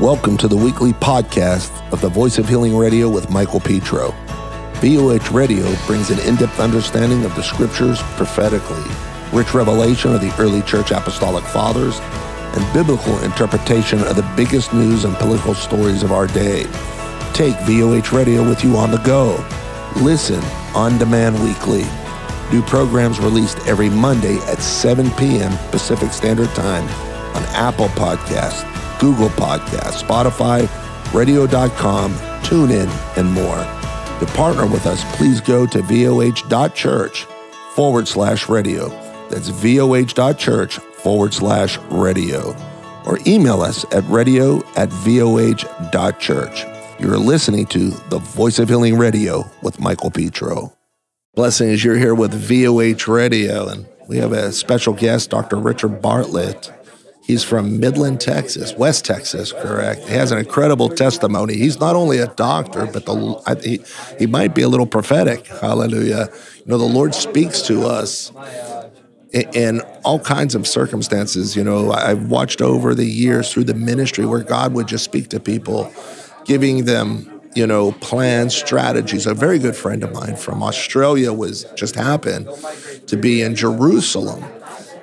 Welcome to the weekly podcast of the Voice of Healing Radio with Michael Petro. VOH Radio brings an in depth understanding of the scriptures prophetically, rich revelation of the early church apostolic fathers, and biblical interpretation of the biggest news and political stories of our day. Take VOH Radio with you on the go. Listen on demand weekly. New programs released every Monday at 7 p.m. Pacific Standard Time on Apple Podcasts, Google Podcasts, Spotify, radio.com, TuneIn, and more. To partner with us, please go to voh.church forward slash radio. That's voh.church forward slash radio. Or email us at radio at voh.church. You're listening to the Voice of Healing Radio with Michael Petro. Blessings, you're here with VOH Radio, and we have a special guest, Dr. Richard Bartlett. He's from Midland, Texas, West Texas, correct? He has an incredible testimony. He's not only a doctor, but the, I, he, he might be a little prophetic. Hallelujah. You know, the Lord speaks to us in, in all kinds of circumstances. You know, I've watched over the years through the ministry where God would just speak to people, giving them you know, plans, strategies. A very good friend of mine from Australia was just happened to be in Jerusalem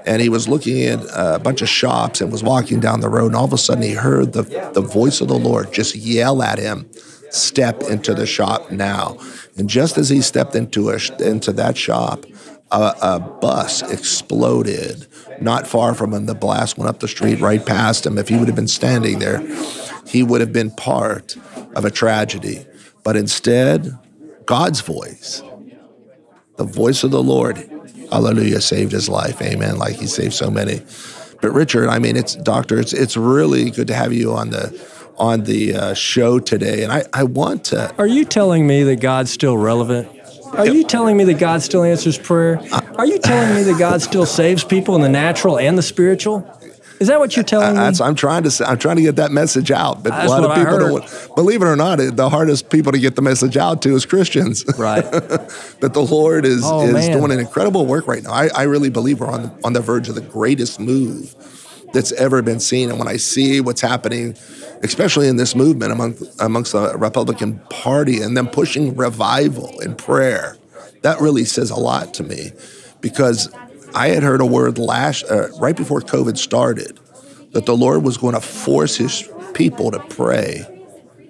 and he was looking at a bunch of shops and was walking down the road and all of a sudden he heard the, the voice of the lord just yell at him step into the shop now. And just as he stepped into a, into that shop a, a bus exploded not far from him. The blast went up the street right past him. If he would have been standing there he would have been part of a tragedy. But instead god's voice the voice of the lord hallelujah, saved his life. Amen. Like he saved so many. But Richard, I mean, it's doctor, it's it's really good to have you on the on the uh, show today. And I, I want to. Are you telling me that God's still relevant? Are you telling me that God still answers prayer? Are you telling me that God still saves people in the natural and the spiritual? Is that what you're telling me? I'm trying to say, I'm trying to get that message out, but That's a lot of people don't. Believe it or not, the hardest people to get the message out to is Christians. Right. that the Lord is oh, is man. doing an incredible work right now. I, I really believe we're on the, on the verge of the greatest move that's ever been seen. And when I see what's happening, especially in this movement among amongst the Republican Party, and them pushing revival and prayer, that really says a lot to me, because I had heard a word last uh, right before COVID started that the Lord was going to force His people to pray,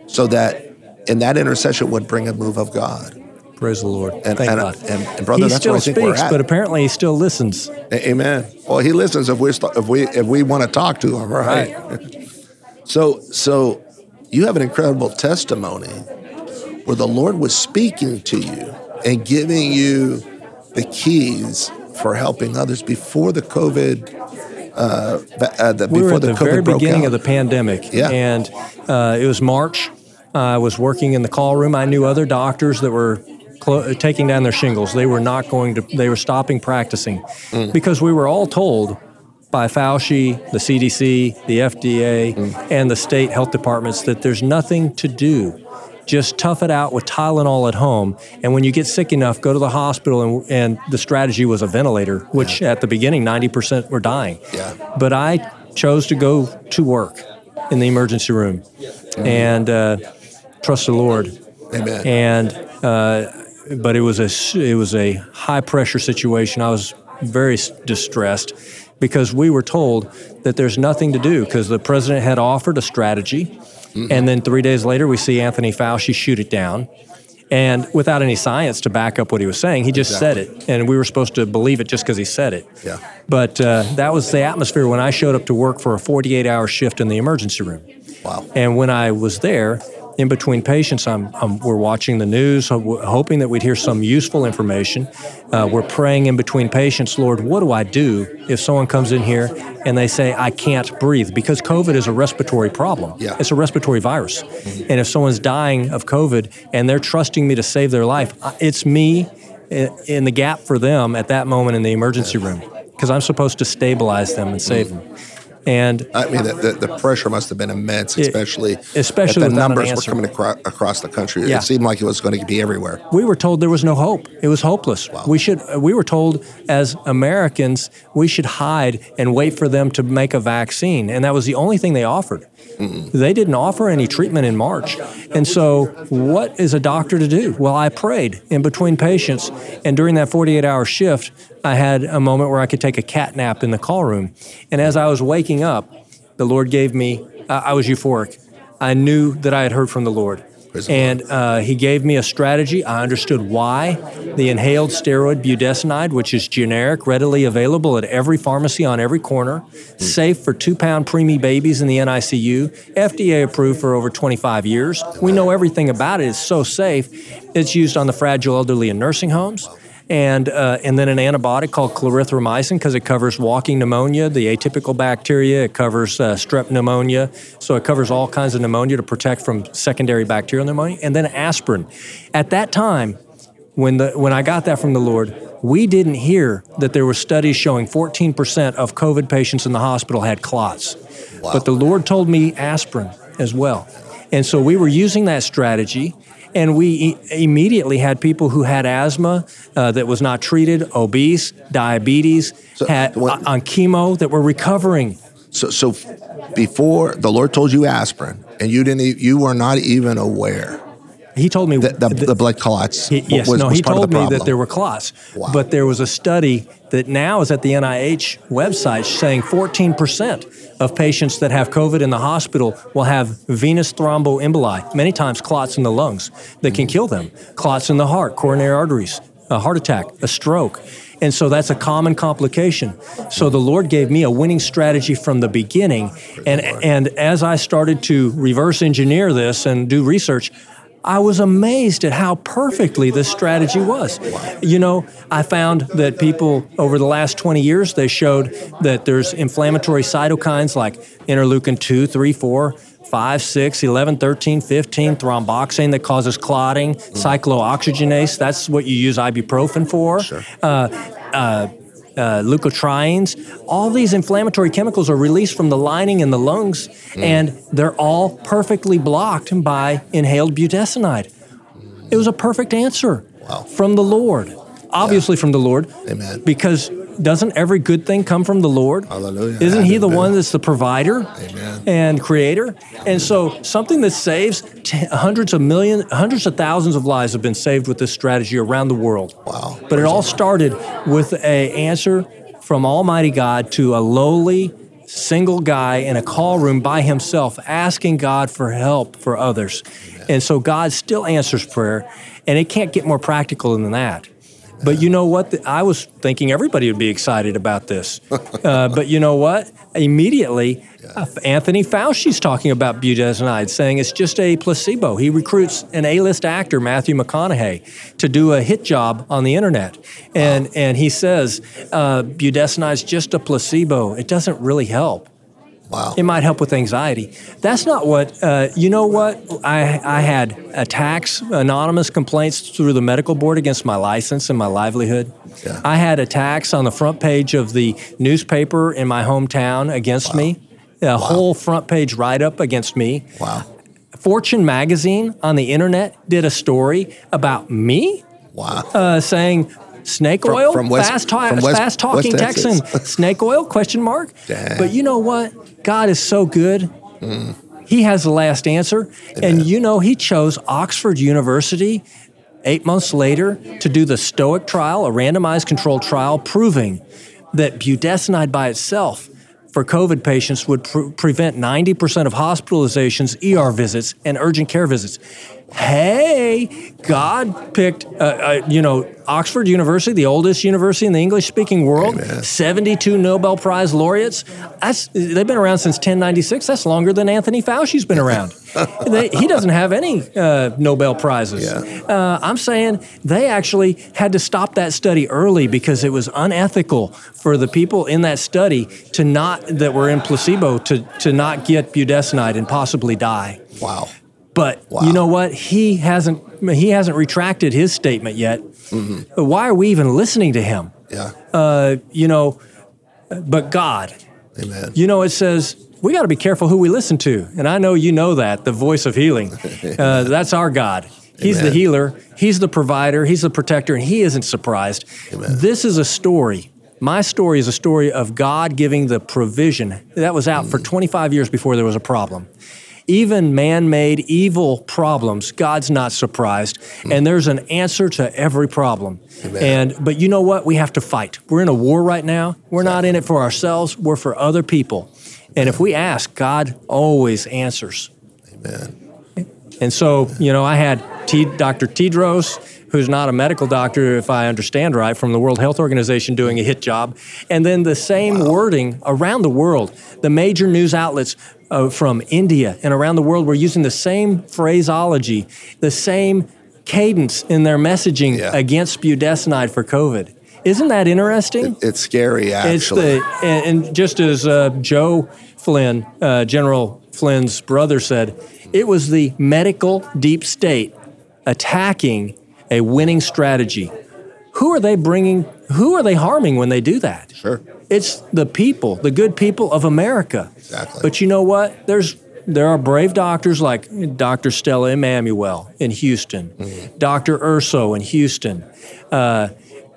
so that in that intercession would bring a move of God. Praise the Lord. And, Thank and, God. And, and, brother, he that's still what I think speaks, we're at. but apparently he still listens. Amen. Well, he listens if we if we if we want to talk to him, right? right. so so you have an incredible testimony where the Lord was speaking to you and giving you the keys for helping others before the COVID. Uh, uh, the, we were at the, the very beginning out. of the pandemic, yeah. and uh, it was March. I was working in the call room. I knew other doctors that were clo- taking down their shingles. They were not going to. They were stopping practicing mm. because we were all told by Fauci, the CDC, the FDA, mm. and the state health departments that there's nothing to do just tough it out with Tylenol at home. And when you get sick enough, go to the hospital. And, and the strategy was a ventilator, which yeah. at the beginning, 90% were dying. Yeah. But I chose to go to work in the emergency room mm-hmm. and uh, trust the Lord. Amen. And, uh, but it was a, it was a high pressure situation. I was very distressed because we were told that there's nothing to do because the president had offered a strategy Mm-hmm. And then three days later, we see Anthony Fauci shoot it down. And without any science to back up what he was saying, he just exactly. said it. And we were supposed to believe it just because he said it. Yeah. But uh, that was the atmosphere when I showed up to work for a 48 hour shift in the emergency room. Wow. And when I was there, in between patients, I'm, I'm, we're watching the news, hoping that we'd hear some useful information. Uh, we're praying in between patients, Lord, what do I do if someone comes in here and they say, I can't breathe? Because COVID is a respiratory problem. Yeah. It's a respiratory virus. Mm-hmm. And if someone's dying of COVID and they're trusting me to save their life, it's me in the gap for them at that moment in the emergency room because I'm supposed to stabilize them and save mm-hmm. them. And I mean, the, the, the pressure must have been immense, especially especially the an numbers were coming acro- across the country. Yeah. It seemed like it was going to be everywhere. we were told there was no hope. It was hopeless. We should. We were told as Americans we should hide and wait for them to make a vaccine, and that was the only thing they offered. They didn't offer any treatment in March, and so what is a doctor to do? Well, I prayed in between patients, and during that 48-hour shift, I had a moment where I could take a cat nap in the call room, and as I was waking up, the Lord gave me. Uh, I was euphoric. I knew that I had heard from the Lord. And uh, he gave me a strategy. I understood why the inhaled steroid budesonide, which is generic, readily available at every pharmacy on every corner, safe for two pound preemie babies in the NICU, FDA approved for over 25 years. We know everything about it. It's so safe. It's used on the fragile elderly in nursing homes. And, uh, and then an antibiotic called clarithromycin because it covers walking pneumonia, the atypical bacteria. It covers uh, strep pneumonia. So it covers all kinds of pneumonia to protect from secondary bacterial pneumonia. And then aspirin. At that time, when, the, when I got that from the Lord, we didn't hear that there were studies showing 14% of COVID patients in the hospital had clots. But the Lord told me aspirin as well. And so we were using that strategy, and we e- immediately had people who had asthma uh, that was not treated, obese, diabetes, So had what- on chemo that were recovering. So, so before the Lord told you aspirin, and you didn't, e- you were not even aware He told me that the, the blood clots He, yes, was, no, was he told me that there were clots, Wow. but there was a study that now is at the NIH website saying 14% of patients that have COVID in the hospital will have venous thromboemboli, many times clots in the lungs that can kill them, clots in the heart, coronary arteries, a heart attack, a stroke. And so that's a common complication. So the Lord gave me a winning strategy from the beginning. And, and as I started to reverse engineer this and do research, I was amazed at how perfectly this strategy was. You know, I found that people over the last 20 years, they showed that there's inflammatory cytokines like interleukin 2, 3, 4, 5, 6, 11, 13, 15, thromboxane that causes clotting, cyclooxygenase, that's what you use ibuprofen for. Uh, uh, uh, leukotrienes, all these inflammatory chemicals are released from the lining in the lungs, and they're all perfectly blocked by inhaled budesonide. It was a perfect answer Wow. from the Lord, obviously from the Lord. Amen. Because doesn't every good thing come from the Lord? Hallelujah. Isn't He the Amen. one that's the provider Amen. and creator? And so something that saves t- hundreds of millions, hundreds of thousands of lives have been saved with this strategy around the world. Wow. But it all started with a answer from Almighty God to a lowly single guy in a call room by himself asking God for help for others. And so God still answers prayer, and it can't get more practical than that. But you know what? I was thinking everybody would be excited about this. Uh, but you know what? Immediately, uh, Anthony Fauci's talking about budesonide, saying it's just a placebo. He recruits an A-list actor, Matthew McConaughey, to do a hit job on the internet, and and he says uh, budesonide's just a placebo. It doesn't really help. Wow. It might help with anxiety. That's not what, uh, you know what? I, I had attacks, anonymous complaints through the medical board against my license and my livelihood. Yeah. I had attacks on the front page of the newspaper in my hometown against me, a whole front page write up against me. Wow. Fortune magazine on the internet did a story about me Wow. uh, saying snake oil, from West- fast, ta- West- fast talking Texan, snake oil question mark. But you know what? God is so good. He has the last answer, and you know He chose Oxford University eight months later to do the STOIC trial, a randomized controlled trial, proving that budesonide by itself. For COVID patients, would pre- prevent 90% of hospitalizations, ER visits, and urgent care visits hey, God picked, uh, uh, you know, Oxford University, the oldest university in the English speaking world, 72 Nobel Prize laureates. That's, they've been around since 1096. That's longer than Anthony Fauci's been around. they, he doesn't have any uh, Nobel Prizes. Yeah. Uh, I'm saying they actually had to stop that study early because it was unethical for the people in that study to not, that were in placebo, to, to not get budesonide and possibly die. Wow. But Wow. you know what? He hasn't he hasn't retracted his statement yet. Mm-hmm. Why are we even listening to him? Yeah. Uh, you know, but God, Amen. You know, it says we got to be careful who we listen to. And I know you know that, the voice of healing. Uh, that's our God. He's Amen. the healer, He's the provider, He's the protector, and He isn't surprised. Amen. This is a story. My story is a story of God giving the provision that was out for Mm. 25 years before there was a problem. Even man made evil problems, God's not surprised. And there's an answer to every problem. Mm. Amen. And but you know what? We have to fight. We're in a war right now. We're not in it for ourselves, we're for other people. And if we ask, God always answers. Amen. And so, you know, I had T, Dr. Tedros, who's not a medical doctor, if I understand right, from the World Health Organization doing a hit job. And then the same wording around the world. The major news outlets uh, from India and around the world were using the same phraseology, the same cadence in their messaging Yeah. against budesonide for COVID. Isn't that interesting? It's scary, actually. It's the and, and just as uh, Joe Flynn, uh, General Flynn's brother said, it was the medical deep state attacking a winning strategy. Who are they bringing? Who are they harming when they do that? Sure. It's the people, the good people of America. Exactly. But you know what? There's there are brave doctors like Dr. Stella Immanuel in Houston, Mm-hmm. Dr. Urso in Houston. Uh,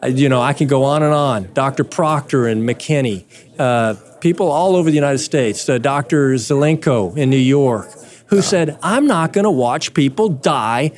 you know, I can go on and on. Dr. Proctor in McKinney. Uh, people all over the United States. Uh, Dr. Zelenko in New York, who said, "I'm not going to watch people die."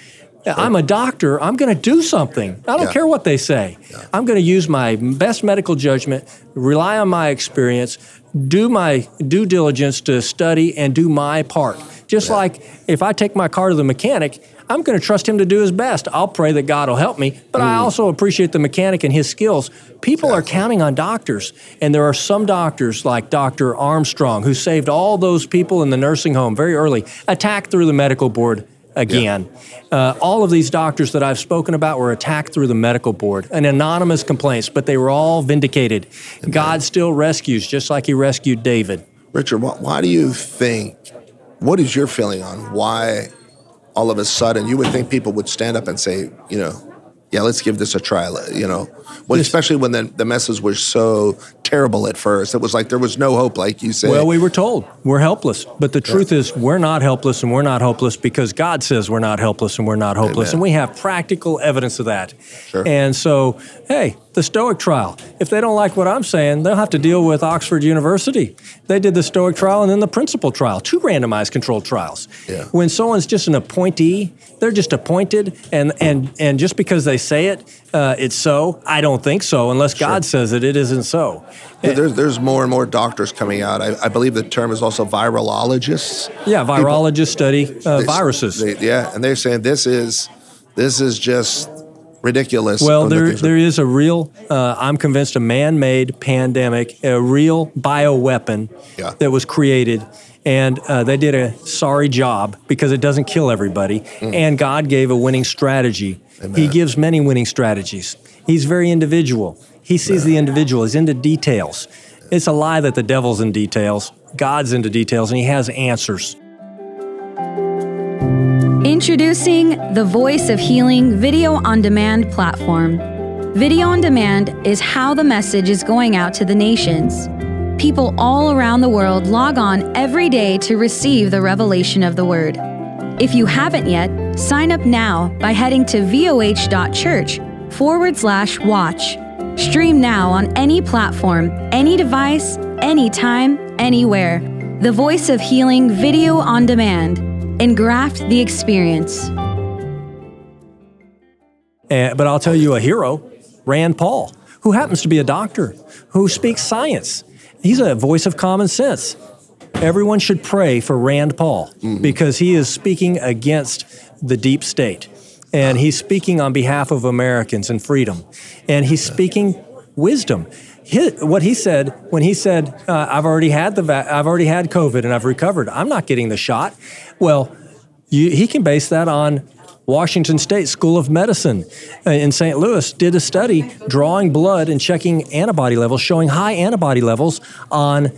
I'm a doctor. I'm going to do something. I don't Yeah. care what they say. I'm going to use my best medical judgment, rely on my experience, do my due diligence to study and do my part. Just like if I take my car to the mechanic, I'm going to trust him to do his best. I'll pray that God will help me, but I mm. also appreciate the mechanic and his skills. People are counting on doctors, and there are some doctors like Dr. Armstrong who saved all those people in the nursing home very early, attacked through the medical board again. Uh, all of these doctors that I've spoken about were attacked through the medical board, and anonymous complaints, but they were all vindicated. God still rescues, just like He rescued David. Richard, why, why do you think, what is your feeling on why all of a sudden you would think people would stand up and say, you know, yeah, let's give this a try, you know? Well, especially when the, the message was so terrible at first. It was like there was no hope, like you said. Well, we were told we're helpless, but the truth is we're not helpless and we're not hopeless because God says we're not helpless and we're not hopeless, Amen. and we have practical evidence of that. Sure. And so, hey, the Stoic trial. If they don't like what I'm saying, they'll have to deal with Oxford University. They did the Stoic trial and then the Principle trial, two randomized controlled trials. Yeah. When someone's just an appointee, they're just appointed, and and and just because they say it, uh, it's so. I don't think so, unless God says it. It isn't so. Yeah, there's, there's more and more doctors coming out. I, I believe the term is also virologists. Yeah, virologists study uh, They- viruses. they- yeah, and they're saying this is this is just ridiculous. Well, when the there, there is a real, uh, I'm convinced, a man made pandemic, a real bioweapon Yeah. that was created. And uh, they did a sorry job because it doesn't kill everybody. And God gave a winning strategy. He Mm. Gives many winning strategies. He's very individual. He sees the individual, he's into details. It's a lie that the devil's in details. God's into details, and he has answers. Introducing the Voice of Healing video on demand platform. Video on demand is how the message is going out to the nations. People all around the world log on every day to receive the revelation of the Word. If you haven't yet, sign up now by heading to voh.church forward slash watch. Stream now on any platform, any device, anytime, anywhere. The Voice of Healing video on demand. Engraft the experience. Uh, but I'll tell you a hero, Rand Paul, who happens to be a doctor, who speaks science. He's a voice of common sense. Everyone should pray for Rand Paul because he is speaking against the deep state. And he's speaking on behalf of Americans and freedom. And he's speaking wisdom. He, what he said when he said, uh, "I've already had the va- I've already had COVID and I've recovered. I'm not getting the shot." Well, you, he can base that on Washington State School of Medicine uh, in St. Louis did a study drawing blood and checking antibody levels, showing high antibody levels on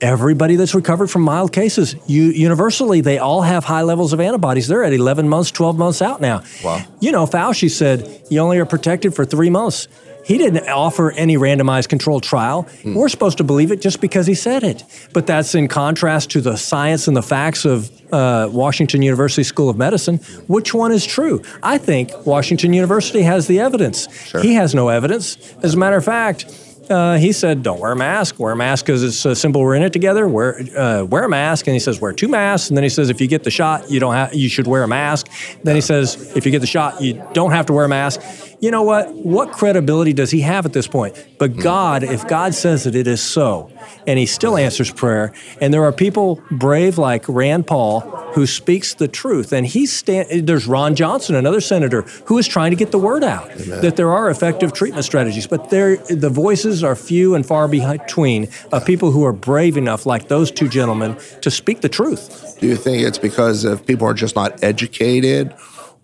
everybody that's recovered from mild cases. You, universally, they all have high levels of antibodies. They're at 11 months, 12 months out now. Wow. You know, Fauci said you only are protected for three months. He didn't offer any randomized controlled trial. Mm. We're supposed to believe it just because he said it. But that's in contrast to the science and the facts of uh, Washington University School of Medicine. Which one is true? I think Washington University has the evidence. Sure. He has no evidence. As a matter of fact, uh, he said, "Don't wear a mask. Wear a mask because it's a symbol we're in it together. Wear uh, wear a mask." And he says, "Wear two masks." And then he says, "If you get the shot, you don't have. You should wear a mask." Then he says, "If you get the shot, you don't have to wear a mask." You know what? What credibility does he have at this point? But hmm. God, if God says it, it is so and he still answers prayer. And there are people brave like Rand Paul who speaks the truth. And he's stand, there's Ron Johnson, another senator, who is trying to get the word out Amen. that there are effective treatment strategies. But there, the voices are few and far between of people who are brave enough, like those two gentlemen, to speak the truth. Do you think it's because if people are just not educated?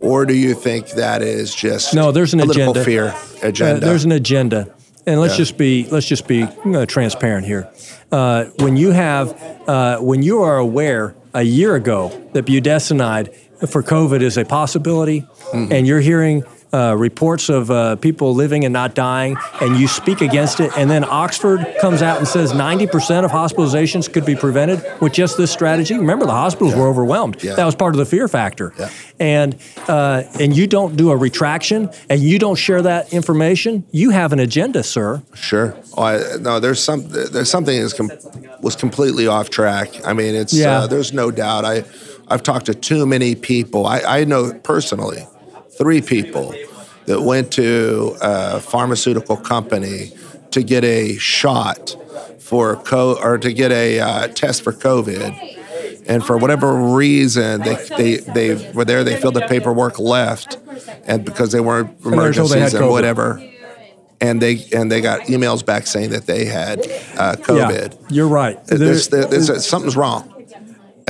Or do you think that is just no? There's an agenda. fear agenda. Uh, there's an agenda and let's yeah. just be let's just be uh, transparent here. Uh, when you have uh, when you are aware a year ago that budesonide for COVID is a possibility, mm-hmm. and you're hearing uh, reports of uh, people living and not dying, and you speak against it, and then Oxford comes out and says 90% of hospitalizations could be prevented with just this strategy. Remember, the hospitals yeah. were overwhelmed. Yeah. That was part of the fear factor. Yeah. And uh, and you don't do a retraction, and you don't share that information. You have an agenda, sir. Sure. Oh, I, no, there's some there's something that com- was completely off track. I mean, it's yeah. Uh, there's no doubt. I I've talked to too many people. I, I know personally three people that went to a pharmaceutical company to get a shot for co or to get a uh, test for COVID. And for whatever reason, they, they, they were there, they filled the paperwork left, and because they weren't emergencies and whatever, and they and they got emails back saying that they had uh, COVID. Yeah, you're right. There's, there's, there's, something's wrong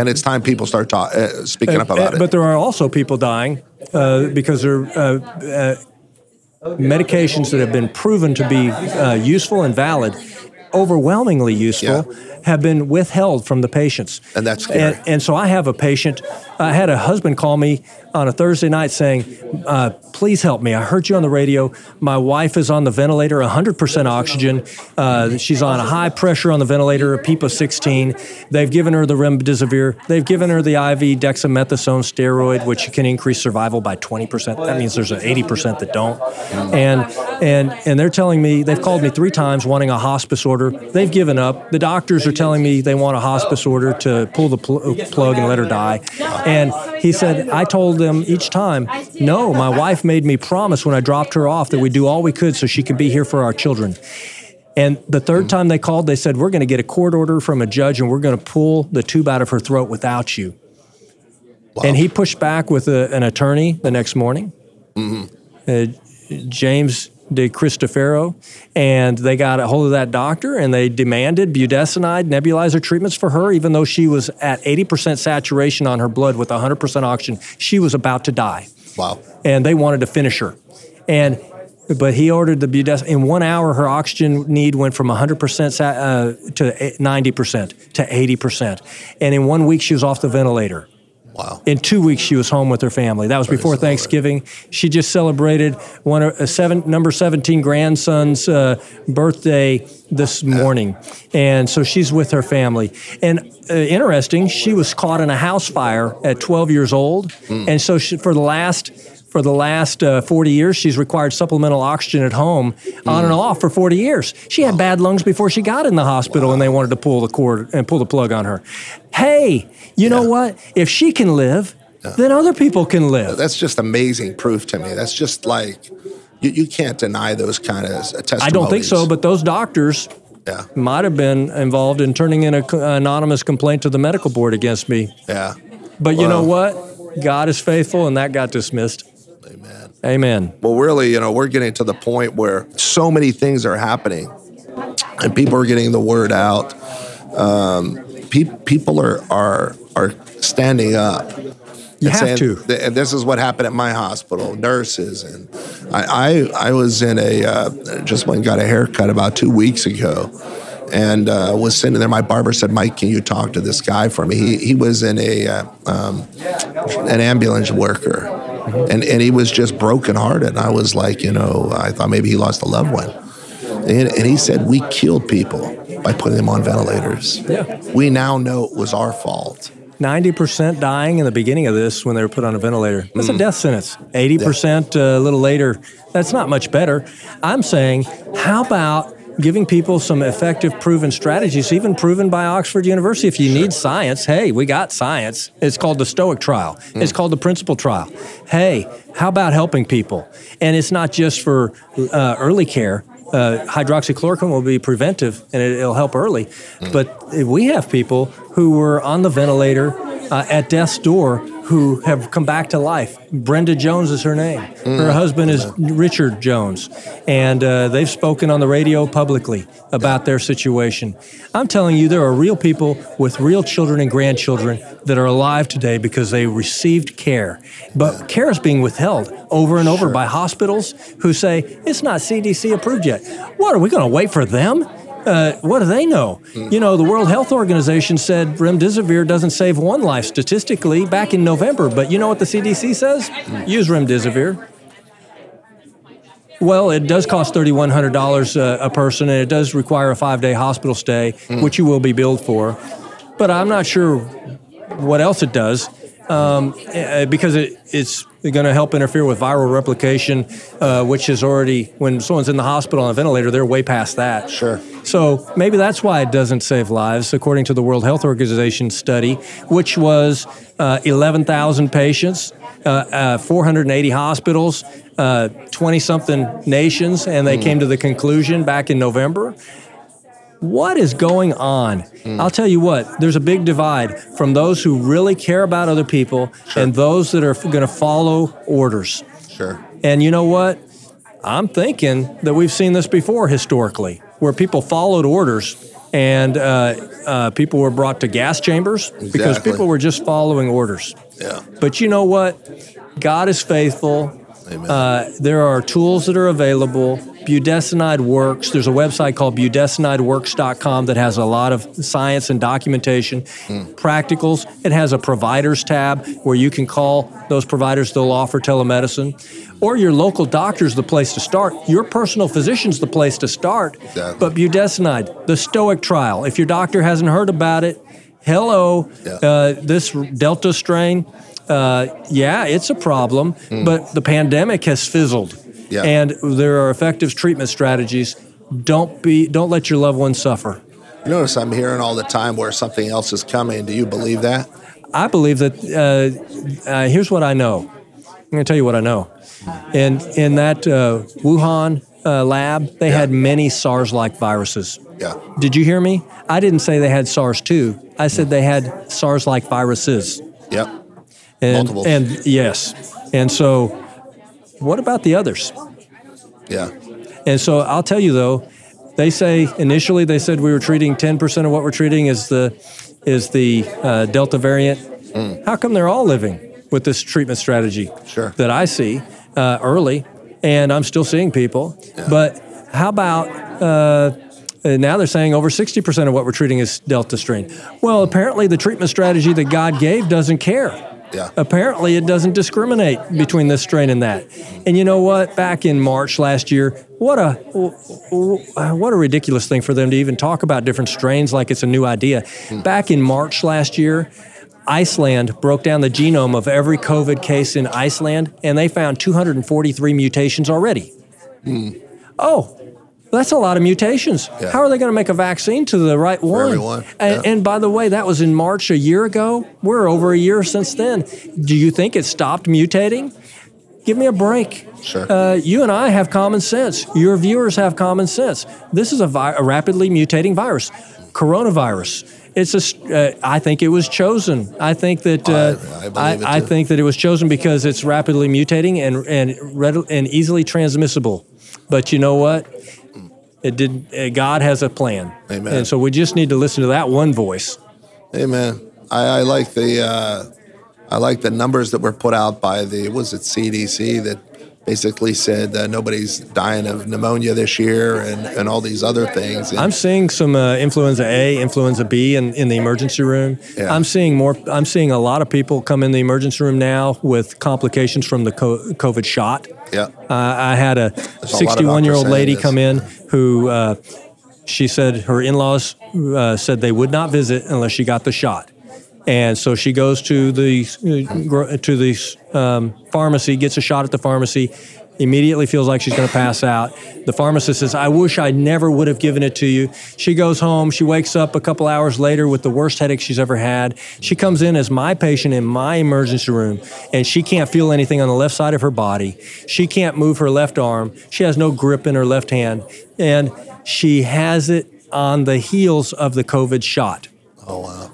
and it's time people start talk, uh, speaking and, up about it. But there are also people dying uh, because they're uh, uh, medications that have been proven to be uh, useful and valid, overwhelmingly useful. Yeah have been withheld from the patients. And that's scary. And, and so I have a patient. I had a husband call me on a Thursday night saying, uh, "Please help me. I heard you on the radio. My wife is on the ventilator, 100% oxygen. Uh, she's on a high pressure on the ventilator, a PEEP of 16. They've given her the remdesivir. They've given her the IV dexamethasone steroid, which can increase survival by 20%. That means there's an 80% that don't. And and and they're telling me they've called me three times wanting a hospice order. They've given up. The doctors are telling me they want a hospice order to pull the pl- plug and let her die. And he said, I told them each time, no, my wife made me promise when I dropped her off that we'd do all we could so she could be here for our children. And the third time they called, they said, We're going to get a court order from a judge and we're going to pull the tube out of her throat without you. Wow. And he pushed back with a, an attorney the next morning. Mm-hmm. Uh, James de Cristofaro, and they got a hold of that doctor and they demanded budesonide nebulizer treatments for her, even though she was at 80% saturation on her blood with 100% oxygen. She was about to die. Wow. And they wanted to finish her. And but he ordered the budesonide. In one hour, her oxygen need went from 100% uh, to 90% to 80%. And in one week, she was off the ventilator. Wow. In two weeks, she was home with her family. That was Praise before Thanksgiving. She just celebrated one of a seven, number 17 grandson's uh, birthday this morning. And so she's with her family. And uh, interesting, she was caught in a house fire at 12 years old. Mm. And so she, for the last for the last uh, 40 years, she's required supplemental oxygen at home mm. on and off for 40 years. She had bad lungs before she got in the hospital wow. and they wanted to pull the cord and pull the plug on her. Hey, you yeah. know what? If she can live, yeah. then other people can live. That's just amazing proof to me. That's just like, you, you can't deny those kind of testimonies. I don't think so, but those doctors yeah. might have been involved in turning in an anonymous complaint to the medical board against me. Yeah. But well, you know what? God is faithful, and that got dismissed. Amen. Amen. Well, really, you know, we're getting to the point where so many things are happening, and people are getting the word out. Um, pe- people are are are standing up. You have to. Th- and this is what happened at my hospital. Nurses and I, I, I was in a uh, just went and got a haircut about two weeks ago, and uh, was sitting there. My barber said, "Mike, can you talk to this guy for me?" He he was in a uh, um, an ambulance worker, and and he was just brokenhearted. And I was like, you know, I thought maybe he lost a loved one, and, and he said we killed people by putting them on ventilators. Yeah. We now know it was our fault. 90% dying in the beginning of this when they were put on a ventilator. That's Mm. a death sentence. 80% uh, a little later. That's not much better. I'm saying, how about giving people some effective, proven strategies, even proven by Oxford University? If you need science, hey, we got science. It's called the Stoic trial, Mm. it's called the Principle trial. Hey, how about helping people? And it's not just for uh, early care. Uh, hydroxychloroquine will be preventive and it, will help early. But we have people who were on the ventilator uh, at death's door who have come back to life. Brenda Jones is her name. Her husband is Richard Jones. And uh, they've spoken on the radio publicly about their situation. I'm telling you, there are real people with real children and grandchildren that are alive today because they received care. But care is being withheld over and over by hospitals who say, it's not CDC approved yet. What, are we going to wait for them? Uh, what do they know? You know, the World Health Organization said remdesivir doesn't save one life statistically back in November, but you know what the CDC says? Use remdesivir. Well, it does cost $3,100 uh, a person, and it does require a five day hospital stay, which you will be billed for. But I'm not sure what else it does um, uh, because it, it's going to help interfere with viral replication, uh, which is already, when someone's in the hospital on a ventilator, they're way past that. Sure. So maybe that's why it doesn't save lives, according to the World Health Organization study, which was uh, 11,000 patients, uh, uh, 480 hospitals, 20 something nations, and they came to the conclusion back in November. What is going on? I'll tell you what, there's a big divide from those who really care about other people and those that are going to follow orders. Sure. And you know what? I'm thinking that we've seen this before historically, where people followed orders and uh, uh, people were brought to gas chambers because people were just following orders. Yeah. But you know what? God is faithful. Amen. Uh, there are tools that are available. Budesonide works. There's a website called budesonideworks.com that has a lot of science and documentation, practicals. It has a providers tab where you can call those providers. They'll offer telemedicine. Or your local doctor's the place to start. Your personal physician's the place to start. Exactly. But budesonide, the Stoic trial. If your doctor hasn't heard about it, hello, Yeah. uh, this Delta strain. Uh, yeah, it's a problem, but the pandemic has fizzled, Yeah. and there are effective treatment strategies. Don't be, don't let your loved ones suffer. You notice I'm hearing all the time where something else is coming. Do you believe that? I believe that. Uh, uh, here's what I know. I'm going to tell you what I know. In in that uh, Wuhan uh, lab, they had many SARS-like viruses. Yeah. Did you hear me? I didn't say they had SARS-2. I said they had SARS-like viruses. Yep. And, Multiples. And yes. And so, what about the others? Yeah. And so I'll tell you though, they say initially they said we were treating 10% of what we're treating is the is the uh, Delta variant. How come they're all living with this treatment strategy Sure. that I see uh, early, and I'm still seeing people? But how about uh, uh, now they're saying over 60% of what we're treating is Delta strain. Well, apparently the treatment strategy that God gave doesn't care. Yeah. Apparently, it doesn't discriminate between this strain and that. And you know what? Back in March last year, what a what a ridiculous thing for them to even talk about different strains like it's a new idea. Back in March last year, Iceland broke down the genome of every COVID case in Iceland, and they found 243 mutations already. Hmm. Oh, that's a lot of mutations. Yeah. How are they going to make a vaccine to the right one? everyone, And, yeah. and by the way, that was in March a year ago. We're over a year since then. Do you think it stopped mutating? Give me a break. Sure. Uh, you and I have common sense. Your viewers have common sense. This is a, vi- a rapidly mutating virus, coronavirus. It's a. Uh, I think it was chosen. I think that. Uh, I- I I, think that it was chosen because it's rapidly mutating and and readily, and easily transmissible. But you know what? It did. Uh, God has a plan. Amen. And so we just need to listen to that one voice. Amen. I, I like the uh, I like the numbers that were put out by the was it CDC that basically said uh, nobody's dying of pneumonia this year and, and all these other things. And I'm seeing some uh, influenza A, influenza B in, in the emergency room. Yeah. I'm seeing more. I'm seeing a lot of people come in the emergency room now with complications from the COVID shot. yeah, Uh, I had a a lot of 61 year old lady come in who uh, she said her in laws uh, said they would not visit unless she got the shot. And so she goes to the uh, to the um, pharmacy, gets a shot at the pharmacy, immediately feels like she's going to pass out. The pharmacist says, "I wish I never would have given it to you." She goes home. She wakes up a couple hours later with the worst headache she's ever had. She comes in as my patient in my emergency room, and she can't feel anything on the left side of her body. She can't move her left arm. She has no grip in her left hand, and she has it on the heels of the COVID shot oh wow,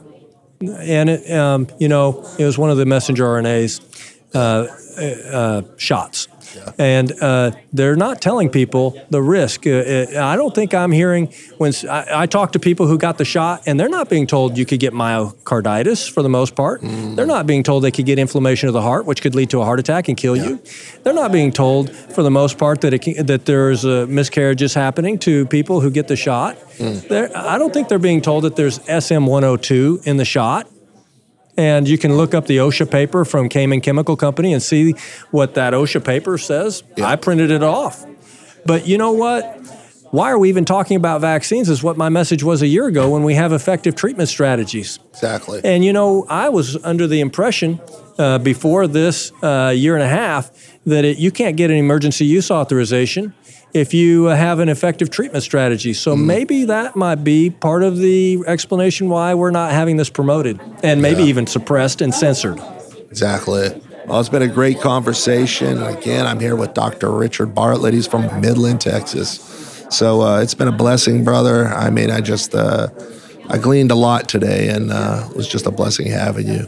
and it, um, you know, it was one of the messenger RNAs uh, uh, shots. And uh, they're not telling people the risk. Uh, uh, I don't think I'm hearing when I talk to people who got the shot, and they're not being told you could get myocarditis for the most part. They're not being told they could get inflammation of the heart, which could lead to a heart attack and kill you. They're not being told, for the most part, that it can, that there's uh, miscarriages happening to people who get the shot. They're- I don't think they're being told that there's SM102 in the shot. And you can look up the OSHA paper from Cayman Chemical Company and see what that OSHA paper says. Yeah. I printed it off. But you know what? Why are we even talking about vaccines? Is what my message was a year ago when we have effective treatment strategies. exactly. And you know, I was under the impression uh, before this uh, year and a half that it, you can't get an emergency use authorization if you have an effective treatment strategy. So maybe that might be part of the explanation why we're not having this promoted and maybe Yeah. even suppressed and censored. Exactly. Well, it's been a great conversation. Again, I'm here with Dr. Richard Bartlett. He's from Midland, Texas. So uh, it's been a blessing, brother. I mean, I just uh, I gleaned a lot today, and uh, it was just a blessing having you.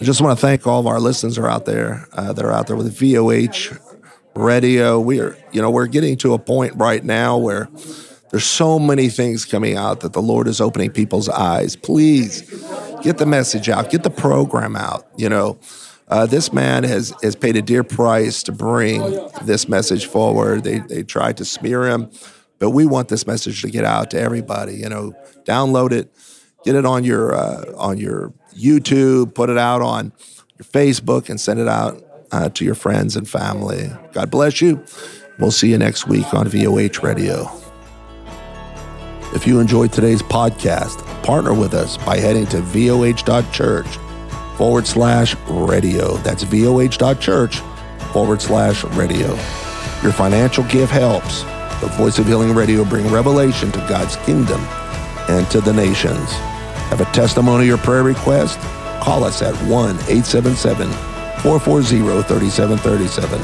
I just want to thank all of our listeners are out there. Uh, that are out there with VOH radio. We're you know we're getting to a point right now where there's so many things coming out that the Lord is opening people's eyes. Please get the message out, get the program out. You know, uh, this man has has paid a dear price to bring this message forward. They they tried to smear him, but we want this message to get out to everybody. You know, download it, get it on your uh, on your YouTube, put it out on your Facebook, and send it out uh, to your friends and family. God bless you. We'll see you next week on VOH Radio. If you enjoyed today's podcast, partner with us by heading to voh.church forward slash radio. That's voh.church forward slash radio. Your financial gift helps the Voice of Healing Radio bring revelation to God's kingdom and to the nations. Have a testimony or prayer request? Call us at 1 877 440 3737.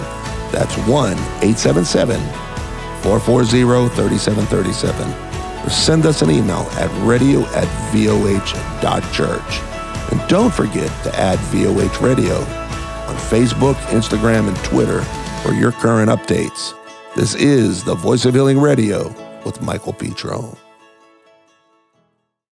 That's 1 877 440 3737. Or send us an email at radio at voh.church. And don't forget to add VOH Radio on Facebook, Instagram, and Twitter for your current updates. This is the Voice of Healing Radio with Michael Petro.